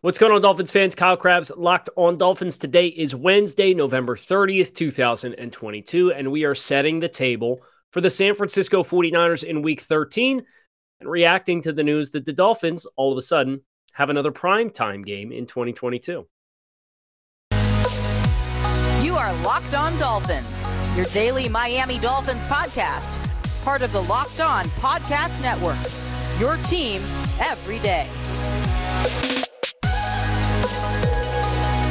What's going on, Dolphins fans? Kyle Crabbs, Locked on Dolphins. Today is Wednesday, November 30th, 2022, and we are setting the table for the San Francisco 49ers in week 13 and reacting to the news that the Dolphins, all of a sudden, have another prime time game in 2022. You are Locked on Dolphins, your daily Miami Dolphins podcast, part of the Locked on Podcast Network. Your team every day.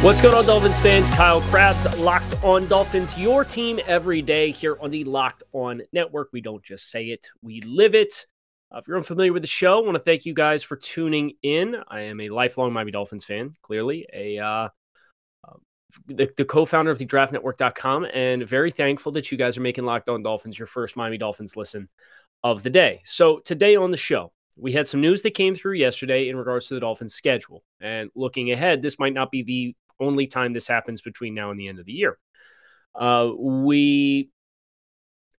What's going on, Dolphins fans? Kyle Crabbs, Locked on Dolphins, your team every day here on the Locked on Network. We don't just say it, we live it. Uh, if you're unfamiliar with the show, I want to thank you guys for tuning in. I am a lifelong Miami Dolphins fan, clearly, a uh, uh, the, the co-founder of the draftnetwork.com and very thankful that you guys are making Locked on Dolphins your first Miami Dolphins listen of the day. So today on the show, we had some news that came through yesterday in regards to the Dolphins schedule. And looking ahead, this might not be the only time this happens between now and the end of the year. Uh, we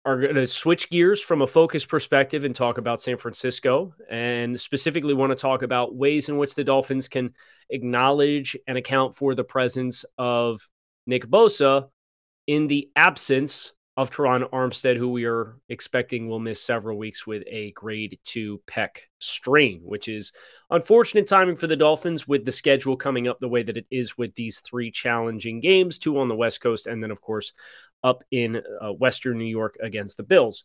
are going to switch gears from a focus perspective and talk about San Francisco and specifically want to talk about ways in which the Dolphins can acknowledge and account for the presence of Nick Bosa in the absence of Terron Armstead, who we are expecting will miss several weeks with a grade two pec strain, which is unfortunate timing for the Dolphins with the schedule coming up the way that it is with these three challenging games, two on the West Coast, and then, of course, up in uh, Western New York against the Bills.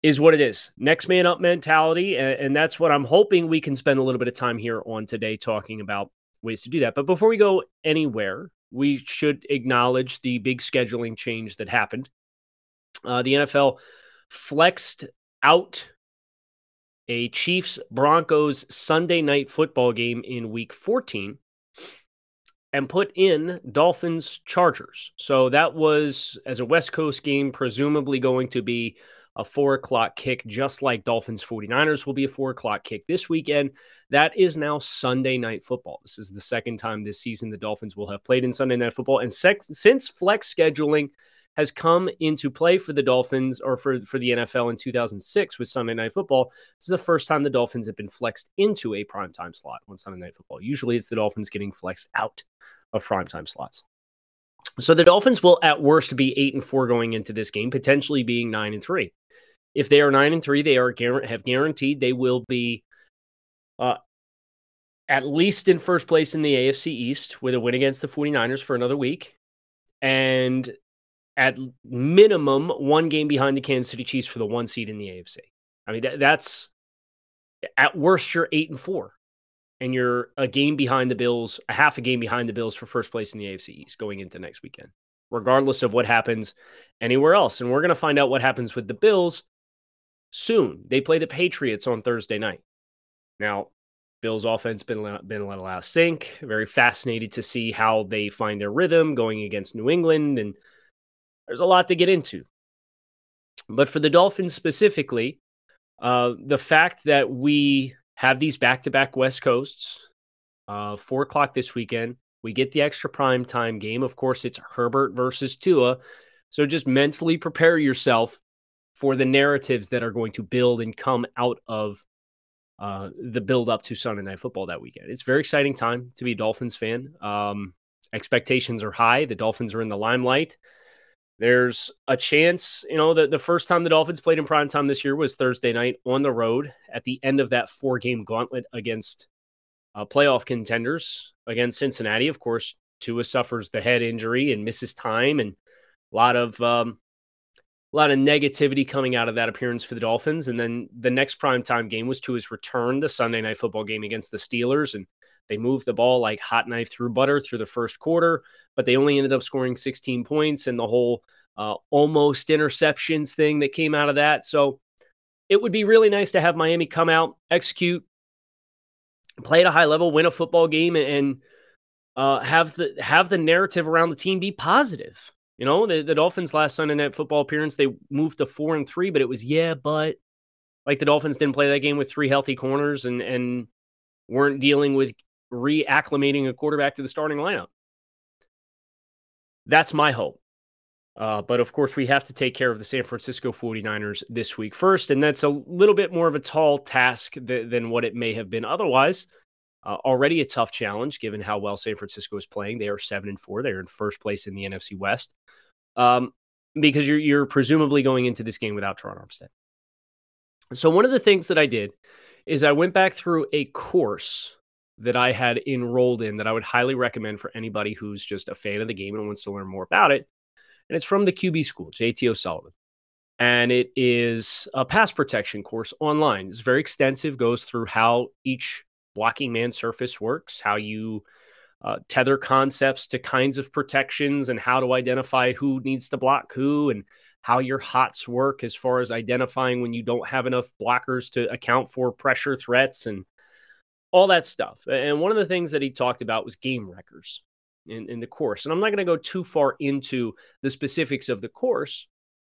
Is what it is. Next man up mentality. And, and that's what I'm hoping we can spend a little bit of time here on today talking about ways to do that. But before we go anywhere, we should acknowledge the big scheduling change that happened uh, the NFL flexed out a Chiefs Broncos Sunday night football game in week 14 and put in Dolphins Chargers. So that was, as a West Coast game, presumably going to be a four o'clock kick, just like Dolphins 49ers will be a four o'clock kick this weekend. That is now Sunday night football. This is the second time this season the Dolphins will have played in Sunday night football. And since flex scheduling has come into play for the Dolphins or for, for the NFL in 2006 with Sunday Night Football. This is the first time the Dolphins have been flexed into a primetime slot on Sunday Night Football. Usually it's the Dolphins getting flexed out of primetime slots. So the Dolphins will at worst be 8 and 4 going into this game, potentially being 9 and 3. If they are 9 and 3, they are have guaranteed they will be uh, at least in first place in the AFC East with a win against the 49ers for another week. And at minimum one game behind the Kansas City Chiefs for the one seed in the AFC. I mean, that, that's at worst you're eight and four, and you're a game behind the Bills, a half a game behind the Bills for first place in the AFC East going into next weekend, regardless of what happens anywhere else. And we're going to find out what happens with the Bills soon. They play the Patriots on Thursday night. Now, Bills offense been been a little out of sync. Very fascinated to see how they find their rhythm going against New England and there's a lot to get into. But for the Dolphins specifically, uh, the fact that we have these back to back West Coasts, uh, four o'clock this weekend, we get the extra prime time game. Of course, it's Herbert versus Tua. So just mentally prepare yourself for the narratives that are going to build and come out of uh, the build up to Sunday Night Football that weekend. It's a very exciting time to be a Dolphins fan. Um, expectations are high. The Dolphins are in the limelight. There's a chance, you know, that the first time the Dolphins played in prime time this year was Thursday night on the road at the end of that four game gauntlet against uh, playoff contenders against Cincinnati. Of course, Tua suffers the head injury and misses time, and a lot of um, a lot of negativity coming out of that appearance for the Dolphins. And then the next prime time game was Tua's return, the Sunday night football game against the Steelers, and they moved the ball like hot knife through butter through the first quarter, but they only ended up scoring 16 points and the whole uh, almost interceptions thing that came out of that. So it would be really nice to have Miami come out, execute, play at a high level, win a football game, and uh, have the have the narrative around the team be positive. You know, the, the Dolphins last Sunday night football appearance, they moved to four and three, but it was yeah, but like the Dolphins didn't play that game with three healthy corners and and weren't dealing with reacclimating a quarterback to the starting lineup. That's my hope. Uh, but of course, we have to take care of the San Francisco 49ers this week first. And that's a little bit more of a tall task th- than what it may have been otherwise. Uh, already a tough challenge given how well San Francisco is playing. They are seven and four. They are in first place in the NFC West. Um, because you're you're presumably going into this game without Terron Armstead. So one of the things that I did is I went back through a course that I had enrolled in that I would highly recommend for anybody who's just a fan of the game and wants to learn more about it. And it's from the QB school, JT O'Sullivan. And it is a pass protection course online. It's very extensive, goes through how each blocking man surface works, how you uh, tether concepts to kinds of protections, and how to identify who needs to block who, and how your hots work as far as identifying when you don't have enough blockers to account for pressure threats and all that stuff. And one of the things that he talked about was game wreckers in, in the course. And I'm not going to go too far into the specifics of the course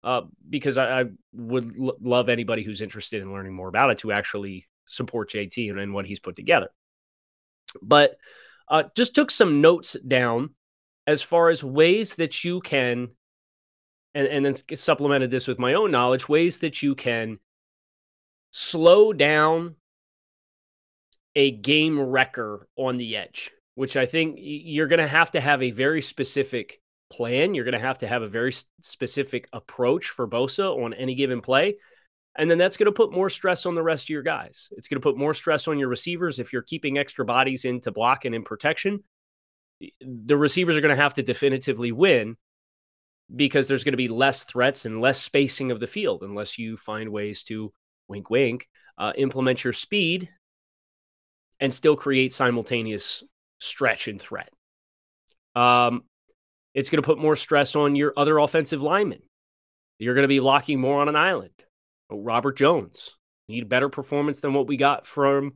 uh, because I, I would l- love anybody who's interested in learning more about it to actually support JT and, and what he's put together. But uh, just took some notes down as far as ways that you can, and, and then supplemented this with my own knowledge, ways that you can slow down a game wrecker on the edge, which I think you're going to have to have a very specific plan. You're going to have to have a very specific approach for Bosa on any given play. And then that's going to put more stress on the rest of your guys. It's going to put more stress on your receivers if you're keeping extra bodies in to block and in protection. The receivers are going to have to definitively win because there's going to be less threats and less spacing of the field unless you find ways to wink, wink, uh, implement your speed and still create simultaneous stretch and threat. Um, it's going to put more stress on your other offensive linemen. You're going to be locking more on an island. Oh, Robert Jones need a better performance than what we got from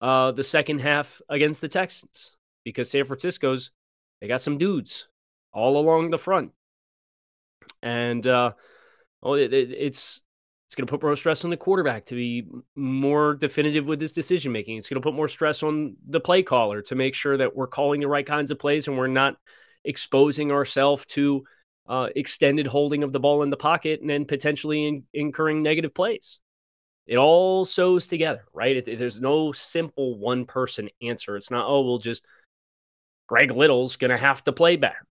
uh, the second half against the Texans because San Francisco's they got some dudes all along the front, and uh, oh, it, it, it's it's going to put more stress on the quarterback to be more definitive with his decision making. It's going to put more stress on the play caller to make sure that we're calling the right kinds of plays and we're not exposing ourselves to uh, extended holding of the ball in the pocket and then potentially in, incurring negative plays. It all sews together, right? It, there's no simple one person answer. It's not, oh, we'll just, Greg Little's going to have to play better.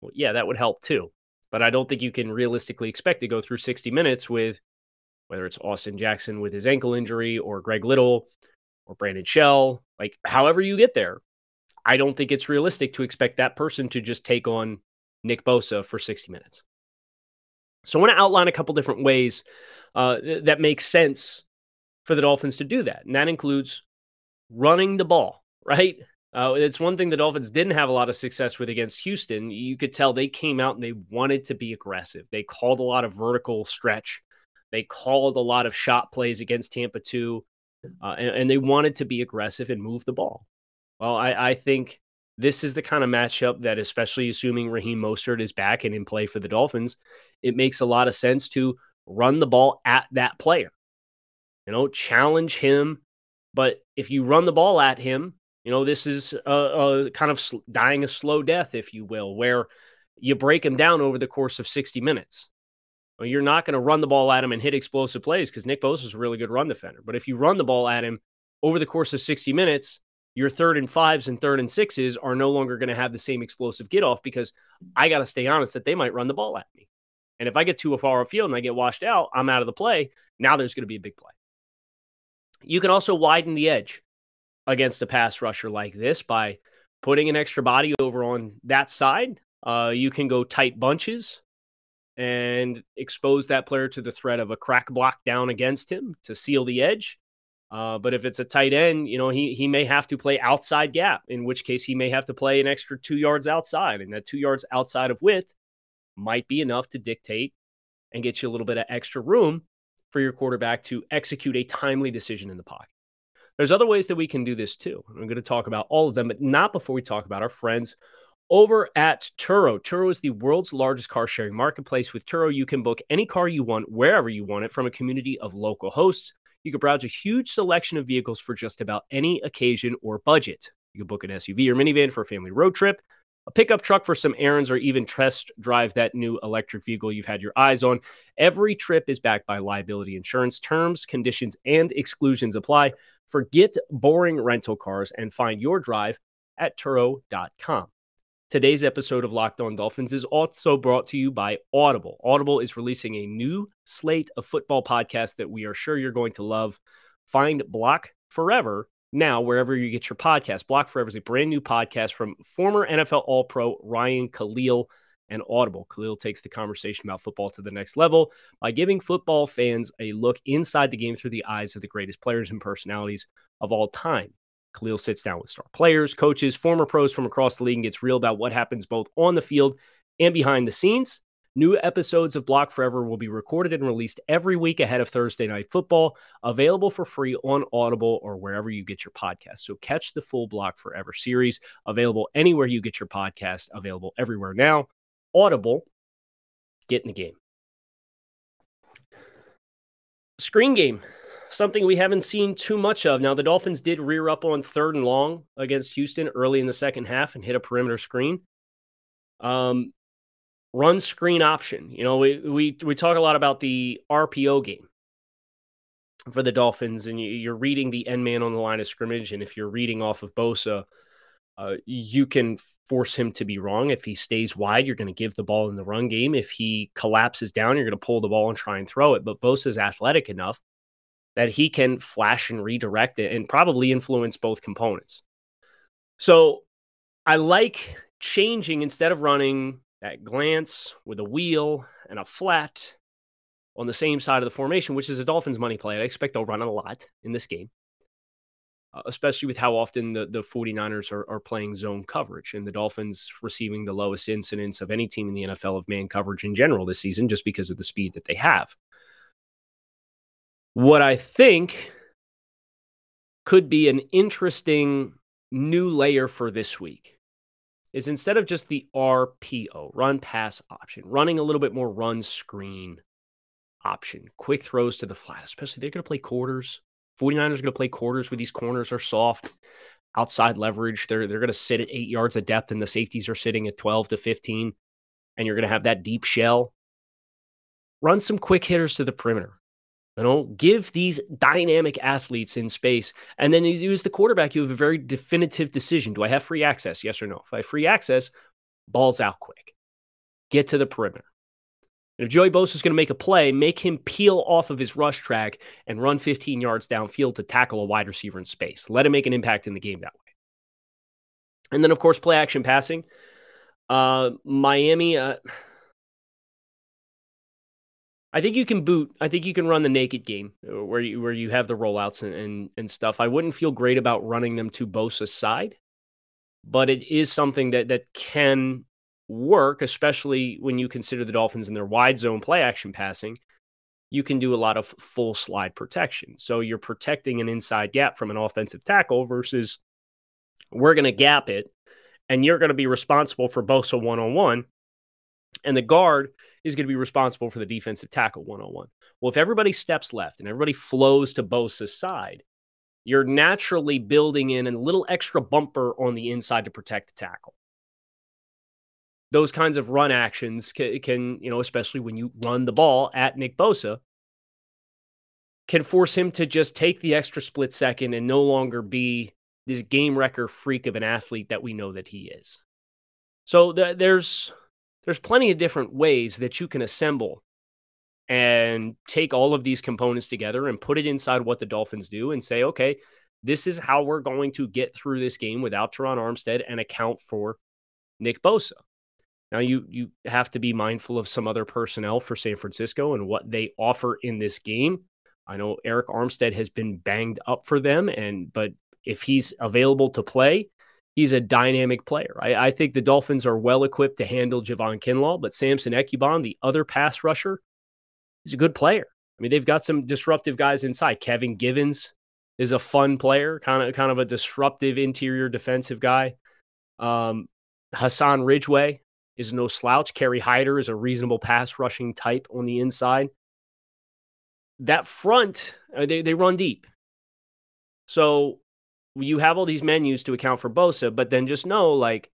Well, yeah, that would help too. But I don't think you can realistically expect to go through 60 minutes with whether it's Austin Jackson with his ankle injury or Greg Little or Brandon Shell, like however you get there, I don't think it's realistic to expect that person to just take on Nick Bosa for 60 minutes. So I want to outline a couple different ways uh, th- that make sense for the Dolphins to do that. And that includes running the ball, right? Uh, it's one thing the Dolphins didn't have a lot of success with against Houston. You could tell they came out and they wanted to be aggressive. They called a lot of vertical stretch they called a lot of shot plays against Tampa too, uh, and, and, they wanted to be aggressive and move the ball. Well, I, I, think this is the kind of matchup that, especially assuming Raheem Mostert is back and in play for the Dolphins, it makes a lot of sense to run the ball at that player. You know, challenge him. But if you run the ball at him, you know, this is a, a kind of dying a slow death, if you will, where you break him down over the course of 60 minutes. Well, you're not going to run the ball at him and hit explosive plays because Nick Bosa is a really good run defender. But if you run the ball at him over the course of 60 minutes, your third and fives and third and sixes are no longer going to have the same explosive get off because I got to stay honest that they might run the ball at me. And if I get too far off field and I get washed out, I'm out of the play. Now there's going to be a big play. You can also widen the edge against a pass rusher like this by putting an extra body over on that side. Uh, you can go tight bunches and expose that player to the threat of a crack block down against him to seal the edge. Uh, but if it's a tight end, you know, he he may have to play outside gap, in which case he may have to play an extra two yards outside. And that two yards outside of width might be enough to dictate and get you a little bit of extra room for your quarterback to execute a timely decision in the pocket. There's other ways that we can do this too. I'm going to talk about all of them, but not before we talk about our friends over at Turo. Turo is the world's largest car sharing marketplace. With Turo, you can book any car you want wherever you want it from a community of local hosts. You can browse a huge selection of vehicles for just about any occasion or budget. You can book an SUV or minivan for a family road trip, a pickup truck for some errands, or even test drive that new electric vehicle you've had your eyes on. Every trip is backed by liability insurance. Terms, conditions, and exclusions apply. Forget boring rental cars and find your drive at Turo.com. Today's episode of Locked On Dolphins is also brought to you by Audible. Audible is releasing a new slate of football podcasts that we are sure you're going to love. Find Block Forever now wherever you get your podcast. Block Forever is a brand new podcast from former NFL All Pro Ryan Kalil and Audible. Kalil takes the conversation about football to the next level by giving football fans a look inside the game through the eyes of the greatest players and personalities of all time. Kalil sits down with star players, coaches, former pros from across the league and gets real about what happens both on the field and behind the scenes. New episodes of Block Forever will be recorded and released every week ahead of Thursday Night Football, available for free on Audible or wherever you get your podcast. So catch the full Block Forever series, available anywhere you get your podcast, available everywhere now. Audible, get in the game. Screen game, something we haven't seen too much of. Now, the Dolphins did rear up on third and long against Houston early in the second half and hit a perimeter screen. Um, run screen option. You know, we we we talk a lot about the RPO game for the Dolphins, and you're reading the end man on the line of scrimmage, and if you're reading off of Bosa, uh, you can force him to be wrong. If he stays wide, you're going to give the ball in the run game. If he collapses down, you're going to pull the ball and try and throw it. But Bosa's athletic enough that he can flash and redirect it and probably influence both components. So I like changing instead of running that glance with a wheel and a flat on the same side of the formation, which is a Dolphins money play. I expect they'll run a lot in this game, uh, especially with how often the, the 49ers are, are playing zone coverage and the Dolphins receiving the lowest incidence of any team in the NFL of man coverage in general this season, just because of the speed that they have. What I think could be an interesting new layer for this week is instead of just the RPO, run pass option, running a little bit more run screen option, quick throws to the flat, especially they're going to play quarters. 49ers are going to play quarters where these corners are soft, outside leverage. They're, they're going to sit at eight yards of depth, and the safeties are sitting at 12 to 15, and you're going to have that deep shell. Run some quick hitters to the perimeter. You know, give these dynamic athletes in space. And then you use the quarterback, you have a very definitive decision. Do I have free access? Yes or no? If I have free access, balls out quick. Get to the perimeter. And if Joey Bosa is going to make a play, make him peel off of his rush track and run 15 yards downfield to tackle a wide receiver in space. Let him make an impact in the game that way. And then, of course, play action passing. Uh, Miami, uh, I think you can boot. I think you can run the naked game uh, where you where you have the rollouts and, and, and stuff. I wouldn't feel great about running them to Bosa's side, but it is something that that can work, especially when you consider the Dolphins in their wide zone play action passing. You can do a lot of full slide protection. So you're protecting an inside gap from an offensive tackle versus we're going to gap it and you're going to be responsible for Bosa one on one. And the guard is going to be responsible for the defensive tackle one on one. Well, if everybody steps left and everybody flows to Bosa's side, you're naturally building in a little extra bumper on the inside to protect the tackle. Those kinds of run actions can, can, you know, especially when you run the ball at Nick Bosa, can force him to just take the extra split second and no longer be this game wrecker freak of an athlete that we know that he is. So th- there's there's plenty of different ways that you can assemble and take all of these components together and put it inside what the Dolphins do and say, okay, this is how we're going to get through this game without Terron Armstead and account for Nick Bosa. Now you you have to be mindful of some other personnel for San Francisco and what they offer in this game. I know Arik Armstead has been banged up for them, and but if he's available to play, he's a dynamic player. I, I, think the Dolphins are well equipped to handle Javon Kinlaw, but Samson Ebukam, the other pass rusher, is a good player. I mean, they've got some disruptive guys inside. Kevin Givens is a fun player, kind of kind of a disruptive interior defensive guy. Um, Hassan Ridgeway is no slouch. Kerry Hyder is a reasonable pass rushing type on the inside. That front, uh, they, they run deep. So you have all these menus to account for Bosa, but then just know like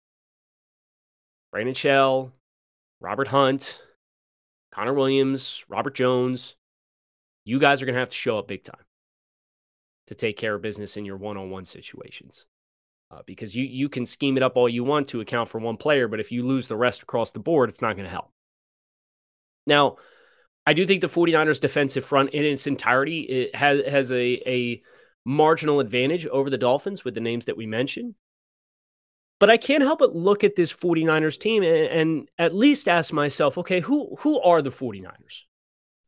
Brandon Shell, Robert Hunt, Connor Williams, Robert Jones, you guys are going to have to show up big time to take care of business in your one on one situations. Uh, because you, you can scheme it up all you want to account for one player, but if you lose the rest across the board, it's not going to help. Now, I do think the 49ers defensive front in its entirety it has, has a, a marginal advantage over the Dolphins with the names that we mentioned. But I can't help but look at this 49ers team and, and at least ask myself, okay, who who are the 49ers?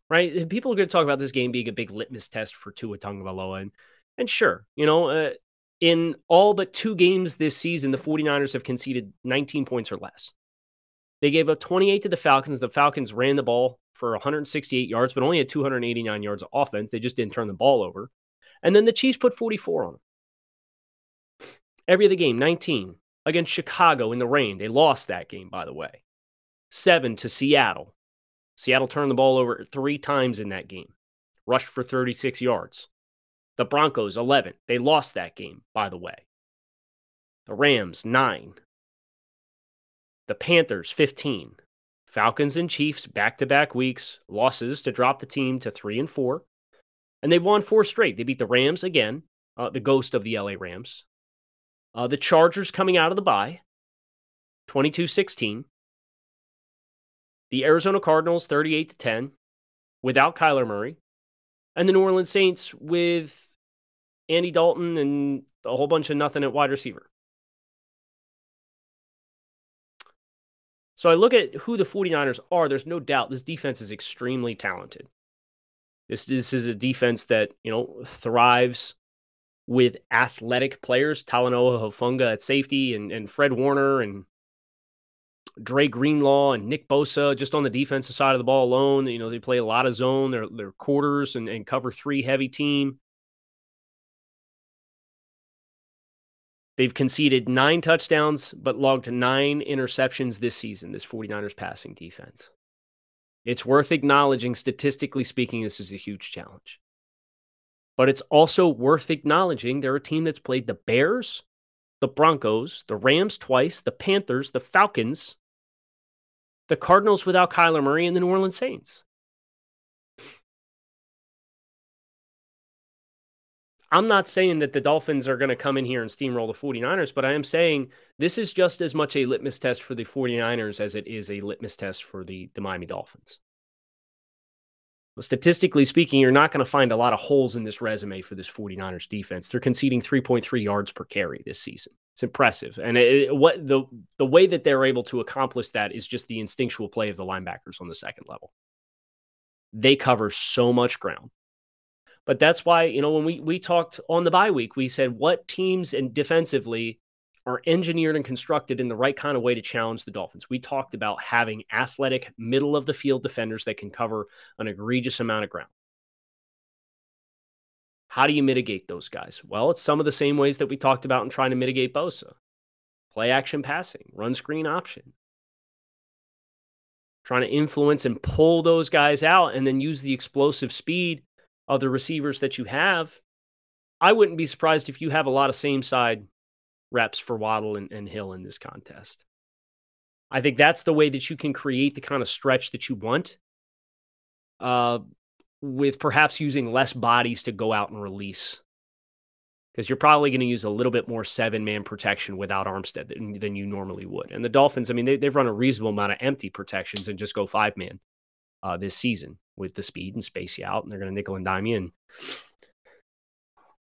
Right? People are going to talk about this game being a big litmus test for Tua Tagovailoa. And, and sure, you know, uh, in all but two games this season, the 49ers have conceded 19 points or less. They gave up 28 to the Falcons. The Falcons ran the ball for 168 yards, but only had 289 yards of offense. They just didn't turn the ball over. And then the Chiefs put 44 on them. Every other game, 19 against Chicago in the rain. They lost that game, by the way. Seven to Seattle. Seattle turned the ball over three times in that game, rushed for 36 yards. The Broncos, 11. They lost that game, by the way. The Rams, 9. The Panthers, 15. Falcons and Chiefs, back to back weeks, losses to drop the team to 3 and 4. And they've won four straight. They beat the Rams again, uh, the ghost of the LA Rams. Uh, the Chargers coming out of the bye, 22 16. The Arizona Cardinals, 38 to 10, without Kyler Murray. And the New Orleans Saints with Andy Dalton and a whole bunch of nothing at wide receiver. So I look at who the 49ers are. There's no doubt this defense is extremely talented. This, this is a defense that, you know, thrives with athletic players, Talanoa Hufanga at safety and, and Fred Warner and Dre Greenlaw and Nick Bosa just on the defensive side of the ball alone. You know, they play a lot of zone. They're, they're quarters and, and cover three heavy team. They've conceded nine touchdowns, but logged nine interceptions this season, this 49ers passing defense. It's worth acknowledging, statistically speaking, this is a huge challenge. But it's also worth acknowledging they're a team that's played the Bears, the Broncos, the Rams twice, the Panthers, the Falcons, the Cardinals without Kyler Murray, and the New Orleans Saints. I'm not saying that the Dolphins are going to come in here and steamroll the 49ers, but I am saying this is just as much a litmus test for the 49ers as it is a litmus test for the, the Miami Dolphins. Well, statistically speaking, you're not going to find a lot of holes in this resume for this 49ers defense. They're conceding 3.3 yards per carry this season. It's impressive. And it, what the the way that they're able to accomplish that is just the instinctual play of the linebackers on the second level. They cover so much ground. But that's why, you know, when we we talked on the bye week, we said what teams and defensively are engineered and constructed in the right kind of way to challenge the Dolphins. We talked about having athletic, middle of the field defenders that can cover an egregious amount of ground. How do you mitigate those guys? Well, it's some of the same ways that we talked about in trying to mitigate Bosa play action passing, run screen option. Trying to influence and pull those guys out and then use the explosive speed of the receivers that you have, I wouldn't be surprised if you have a lot of same side reps for Waddle and, and Hill in this contest. I think that's the way that you can create the kind of stretch that you want, uh, with perhaps using less bodies to go out and release. Because you're probably going to use a little bit more seven man protection without Armstead than, than, you normally would. And the Dolphins, I mean, they, have run a reasonable amount of empty protections and just go five man uh, this season with the speed and space you out, and they're going to nickel and dime you. And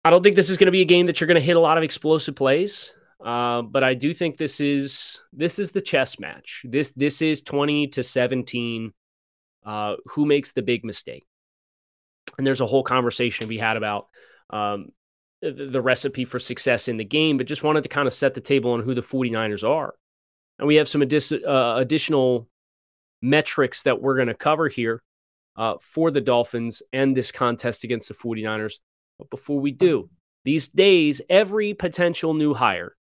I don't think this is going to be a game that you're going to hit a lot of explosive plays. Uh, but I do think this is this is the chess match. This this is 20 to 17. Uh, who makes the big mistake? And there's a whole conversation we had about um, the, the recipe for success in the game, but just wanted to kind of set the table on who the 49ers are. And we have some addi- uh, additional metrics that we're going to cover here uh, for the Dolphins and this contest against the 49ers. But before we do, these days, every potential new hire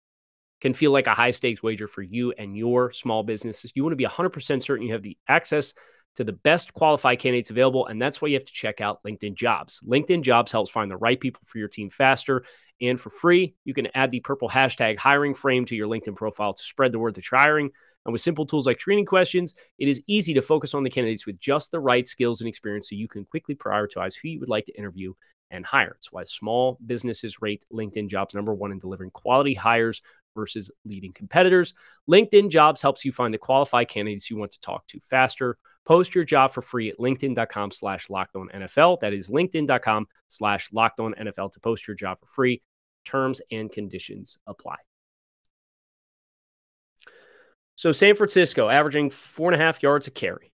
can feel like a high stakes wager for you and your small businesses. You want to be 100% certain you have the access to the best qualified candidates available. And that's why you have to check out LinkedIn Jobs. LinkedIn Jobs helps find the right people for your team faster and for free. You can add the purple hashtag hiring frame to your LinkedIn profile to spread the word that you're hiring. And with simple tools like screening questions, it is easy to focus on the candidates with just the right skills and experience so you can quickly prioritize who you would like to interview and hire. It's why small businesses rate LinkedIn jobs number one in delivering quality hires versus leading competitors. LinkedIn jobs helps you find the qualified candidates you want to talk to faster. Post your job for free at linkedin.com slash locked on NFL. That is linkedin.com slash locked on NFL to post your job for free. Terms and conditions apply. So San Francisco averaging four and a half yards a carry.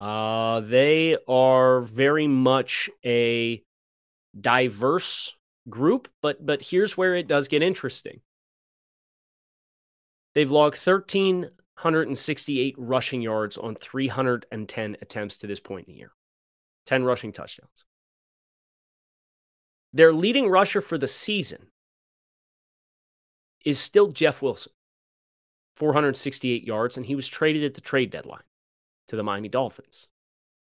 Uh, they are very much a diverse group, but but here's where it does get interesting. They've logged 1,368 rushing yards on 310 attempts to this point in the year, 10 rushing touchdowns. Their leading rusher for the season is still Jeff Wilson, 468 yards, and he was traded at the trade deadline to the Miami Dolphins.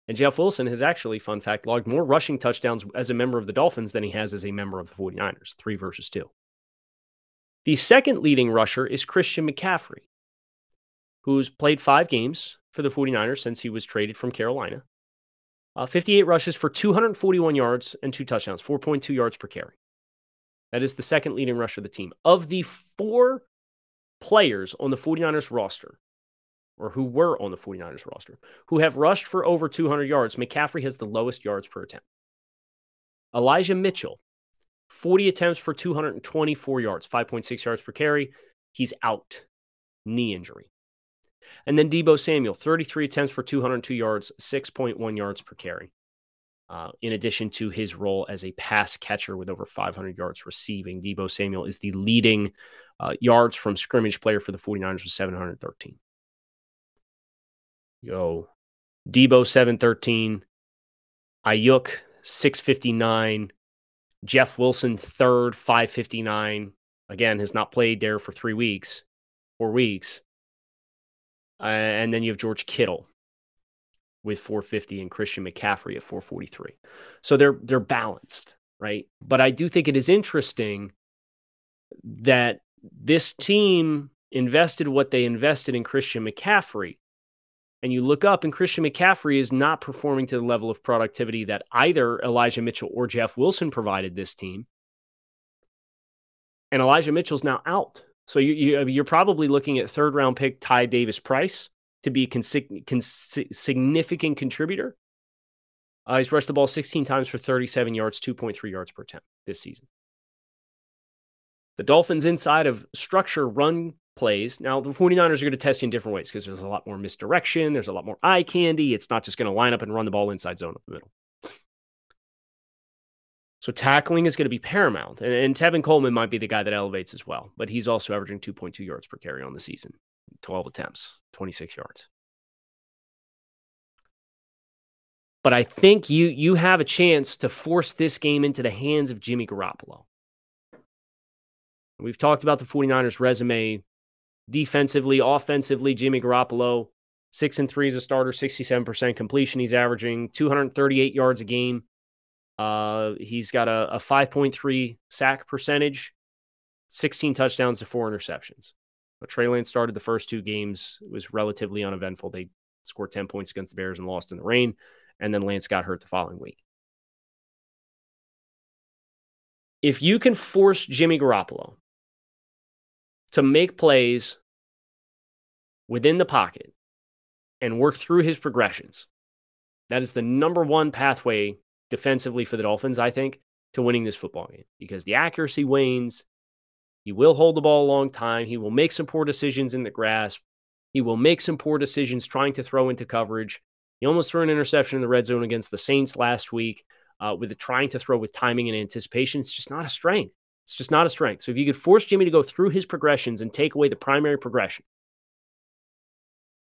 And Jeff Wilson has actually, fun fact, logged more rushing touchdowns as a member of the Dolphins than he has as a member of the 49ers, three versus two. The second leading rusher is Christian McCaffrey, who's played five games for the 49ers since he was traded from Carolina. Uh, 58 rushes for 241 yards and two touchdowns, 4.2 yards per carry. That is the second leading rusher of the team. Of the four players on the 49ers roster, or who were on the 49ers roster, who have rushed for over 200 yards, McCaffrey has the lowest yards per attempt. Elijah Mitchell 40 attempts for 224 yards, 5.6 yards per carry. He's out, knee injury. And then Deebo Samuel, 33 attempts for 202 yards, 6.1 yards per carry. Uh, in addition to his role as a pass catcher with over 500 yards receiving, Deebo Samuel is the leading uh, yards from scrimmage player for the 49ers with 713. Yo, Deebo 713, Aiyuk 659, Jeff Wilson, third, 559. Again, has not played there for three weeks, four weeks. Uh, and then you have George Kittle with 450 and Christian McCaffrey at 443. So they're they're balanced, right? But I do think it is interesting that this team invested what they invested in Christian McCaffrey and you look up and Christian McCaffrey is not performing to the level of productivity that either Elijah Mitchell or Jeff Wilson provided this team. And Elijah Mitchell's now out. So you, you, you're probably looking at third round pick Ty Davis Price to be a consi- cons- significant contributor. Uh, he's rushed the ball 16 times for 37 yards, 2.3 yards per attempt this season. The Dolphins inside of structure run plays. Now, the 49ers are going to test you in different ways because there's a lot more misdirection, there's a lot more eye candy. It's not just going to line up and run the ball inside zone up the middle. So tackling is going to be paramount. And, and, Tevin Coleman might be the guy that elevates as well, but he's also averaging 2.2 yards per carry on the season, 12 attempts, 26 yards. But I think you you have a chance to force this game into the hands of Jimmy Garoppolo. We've talked about the 49ers resume defensively, offensively, Jimmy Garoppolo, six and three as a starter, 67% completion. He's averaging 238 yards a game. Uh, he's got a, a 5.3 sack percentage, 16 touchdowns to four interceptions. But Trey Lance started the first two games, it was relatively uneventful. They scored 10 points against the Bears and lost in the rain. And then Lance got hurt the following week. If you can force Jimmy Garoppolo to make plays within the pocket and work through his progressions. That is the number one pathway defensively for the Dolphins, I think, to winning this football game because the accuracy wanes. He will hold the ball a long time. He will make some poor decisions in the grasp. He will make some poor decisions trying to throw into coverage. He almost threw an interception in the red zone against the Saints last week uh, with trying to throw with timing and anticipation. It's just not a strength. It's just not a strength. So if you could force Jimmy to go through his progressions and take away the primary progression,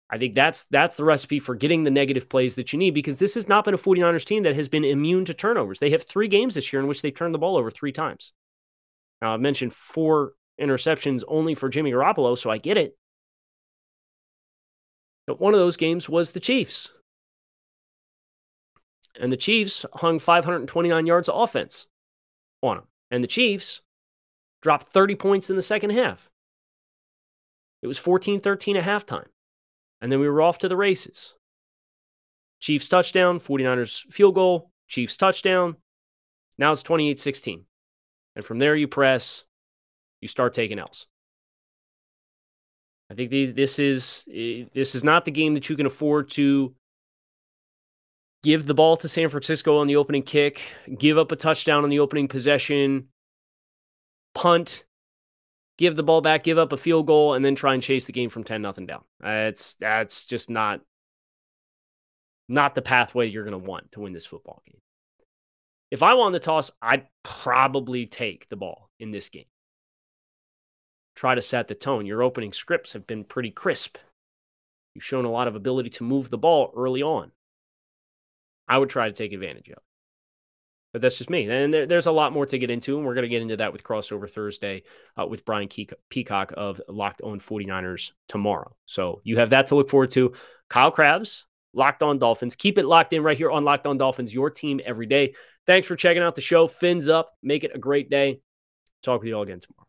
I think that's that's the recipe for getting the negative plays that you need because this has not been a 49ers team that has been immune to turnovers. They have three games this year in which they turned the ball over three times. Now I've mentioned four interceptions only for Jimmy Garoppolo, so I get it. But one of those games was the Chiefs. And the Chiefs hung 529 yards of offense on them. And the Chiefs dropped 30 points in the second half. It was 14 13 at halftime. And then we were off to the races. Chiefs touchdown, 49ers field goal, Chiefs touchdown. Now it's 28 16. And from there, you press, you start taking L's. I think this is this is not the game that you can afford to give the ball to San Francisco on the opening kick, give up a touchdown on the opening possession, punt, give the ball back, give up a field goal, and then try and chase the game from 10 nothing down. That's that's just not not the pathway you're going to want to win this football game. If I won the toss, I'd probably take the ball in this game. Try to set the tone. Your opening scripts have been pretty crisp. You've shown a lot of ability to move the ball early on. I would try to take advantage of. But that's just me. And there, there's a lot more to get into, and we're going to get into that with Crossover Thursday uh, with Brian Peacock of Locked On 49ers tomorrow. So you have that to look forward to. Kyle Crabbs, Locked On Dolphins. Keep it locked in right here on Locked On Dolphins, your team every day. Thanks for checking out the show. Fins up. Make it a great day. Talk with you all again tomorrow.